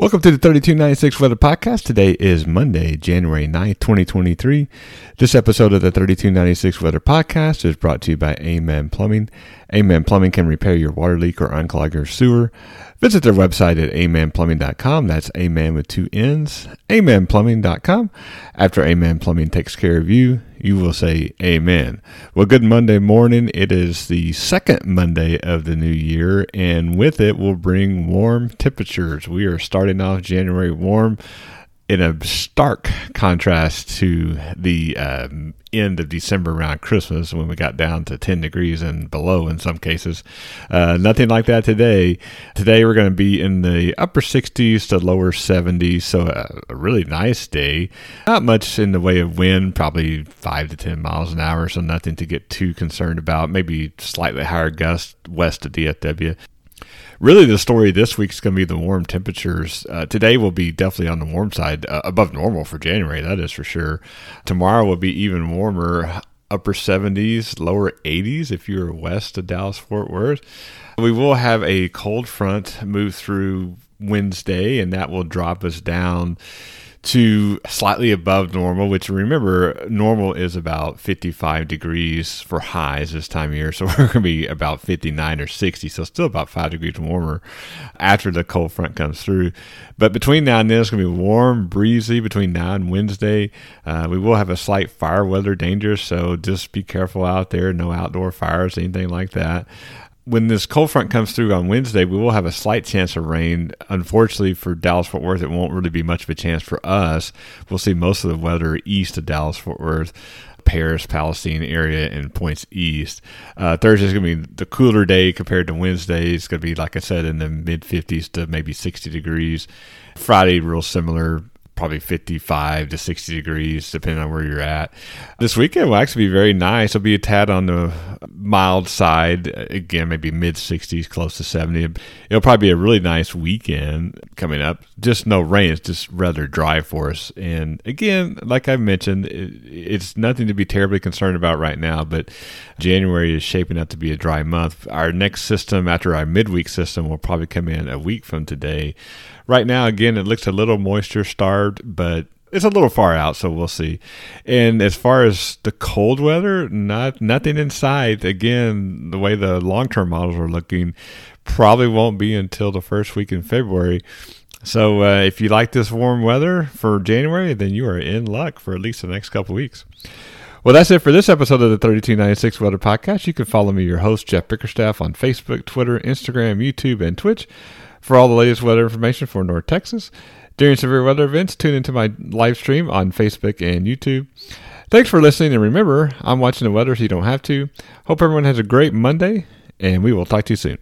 Welcome to the 3296 Weather Podcast. Today is Monday, January 9th, 2023. This episode of the 3296 Weather Podcast is brought to you by Amen Plumbing. Amen Plumbing can repair your water leak or unclog your sewer. Visit their website at amenplumbing.com. That's amen with two N's. amenplumbing.com. After Amen Plumbing takes care of you, you will say amen. Well, good Monday morning. It is the second Monday of the new year, and with it will bring warm temperatures. We are starting off January warm in a stark contrast to the um, end of December around Christmas when we got down to 10 degrees and below in some cases. Uh, nothing like that today. Today we're going to be in the upper 60s to lower 70s, so a, a, really nice day. Not much in the way of wind, probably 5 to 10 miles an hour, so nothing to get too concerned about. Maybe slightly higher gust west of DFW really the story this week is going to be the warm temperatures. Uh, today will be definitely on the warm side, uh, above normal for January, that is for sure. Tomorrow will be even warmer, upper 70s, lower 80s if you're west of Dallas Fort Worth. We will have a cold front move through Wednesday, and that will drop us down to slightly above normal, which remember, normal is about 55 degrees for highs this time of year. So we're going to be about 59 or 60, so still about 5 degrees warmer after the cold front comes through. But between now and then, it's going to be warm, breezy between now and Wednesday. Uh, we will have a slight fire weather danger, so just be careful out there. No outdoor fires, anything like that when this cold front comes through on Wednesday, we will have a slight chance of rain. Unfortunately for Dallas Fort Worth, it won't really be much of a chance for us. We'll see most of the weather east of Dallas Fort Worth. Paris, Palestine area, and points east. Uh, Thursday is going to be the cooler day compared to Wednesday. It's going to be, like I said, in the mid 50s to maybe 60 degrees. Friday, real similar, probably 55 to 60 degrees, depending on where you're at. This weekend will actually be very nice. It'll be a tad on the mild side. Again, maybe mid 60s, close to 70. It'll probably be a really nice weekend coming up. Just no rain. It's just rather dry for us. And again, like I mentioned, it's nothing to be terribly concerned about right now, but January is shaping up to be a dry month. Our next system, after our midweek system, will probably come in a week from today. Right now, again, it looks a little moisture starved, but it's a little far out, so we'll see. And as far as the cold weather, not nothing in sight. Again, the way the long term models are looking, probably won't be until the first week in February. So uh, if you like this warm weather for January, then you are in luck for at least the next couple weeks. Well, that's it for this episode of the 3296 Weather Podcast. You can follow me, your host, Jeff Bickerstaff, on Facebook, Twitter, Instagram, YouTube, and Twitch. For all the latest weather information for North Texas, during severe weather events, tune into my live stream on Facebook and YouTube. Thanks for listening, and remember, I'm watching the weather so you don't have to. Hope everyone has a great Monday, and we will talk to you soon.